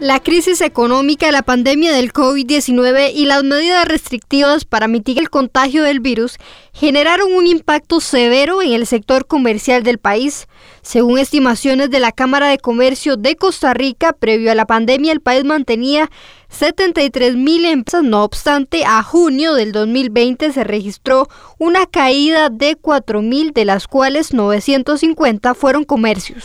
La crisis económica, la pandemia del COVID-19 y las medidas restrictivas para mitigar el contagio del virus generaron un impacto severo en el sector comercial del país. Según estimaciones de la Cámara de Comercio de Costa Rica, previo a la pandemia el país mantenía 73 mil empresas. No obstante, a junio del 2020 se registró una caída de 4 mil, de las cuales 950 fueron comercios.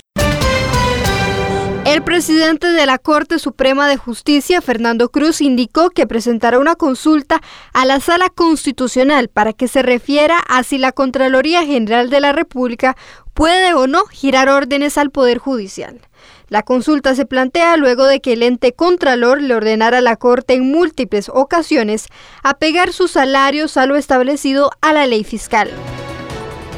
El presidente de la Corte Suprema de Justicia, Fernando Cruz, indicó que presentará una consulta a la Sala Constitucional para que se refiera a si la Contraloría General de la República puede o no girar órdenes al Poder Judicial. La consulta se plantea luego de que el ente Contralor le ordenara a la Corte en múltiples ocasiones apegar sus salarios a lo establecido a la ley fiscal.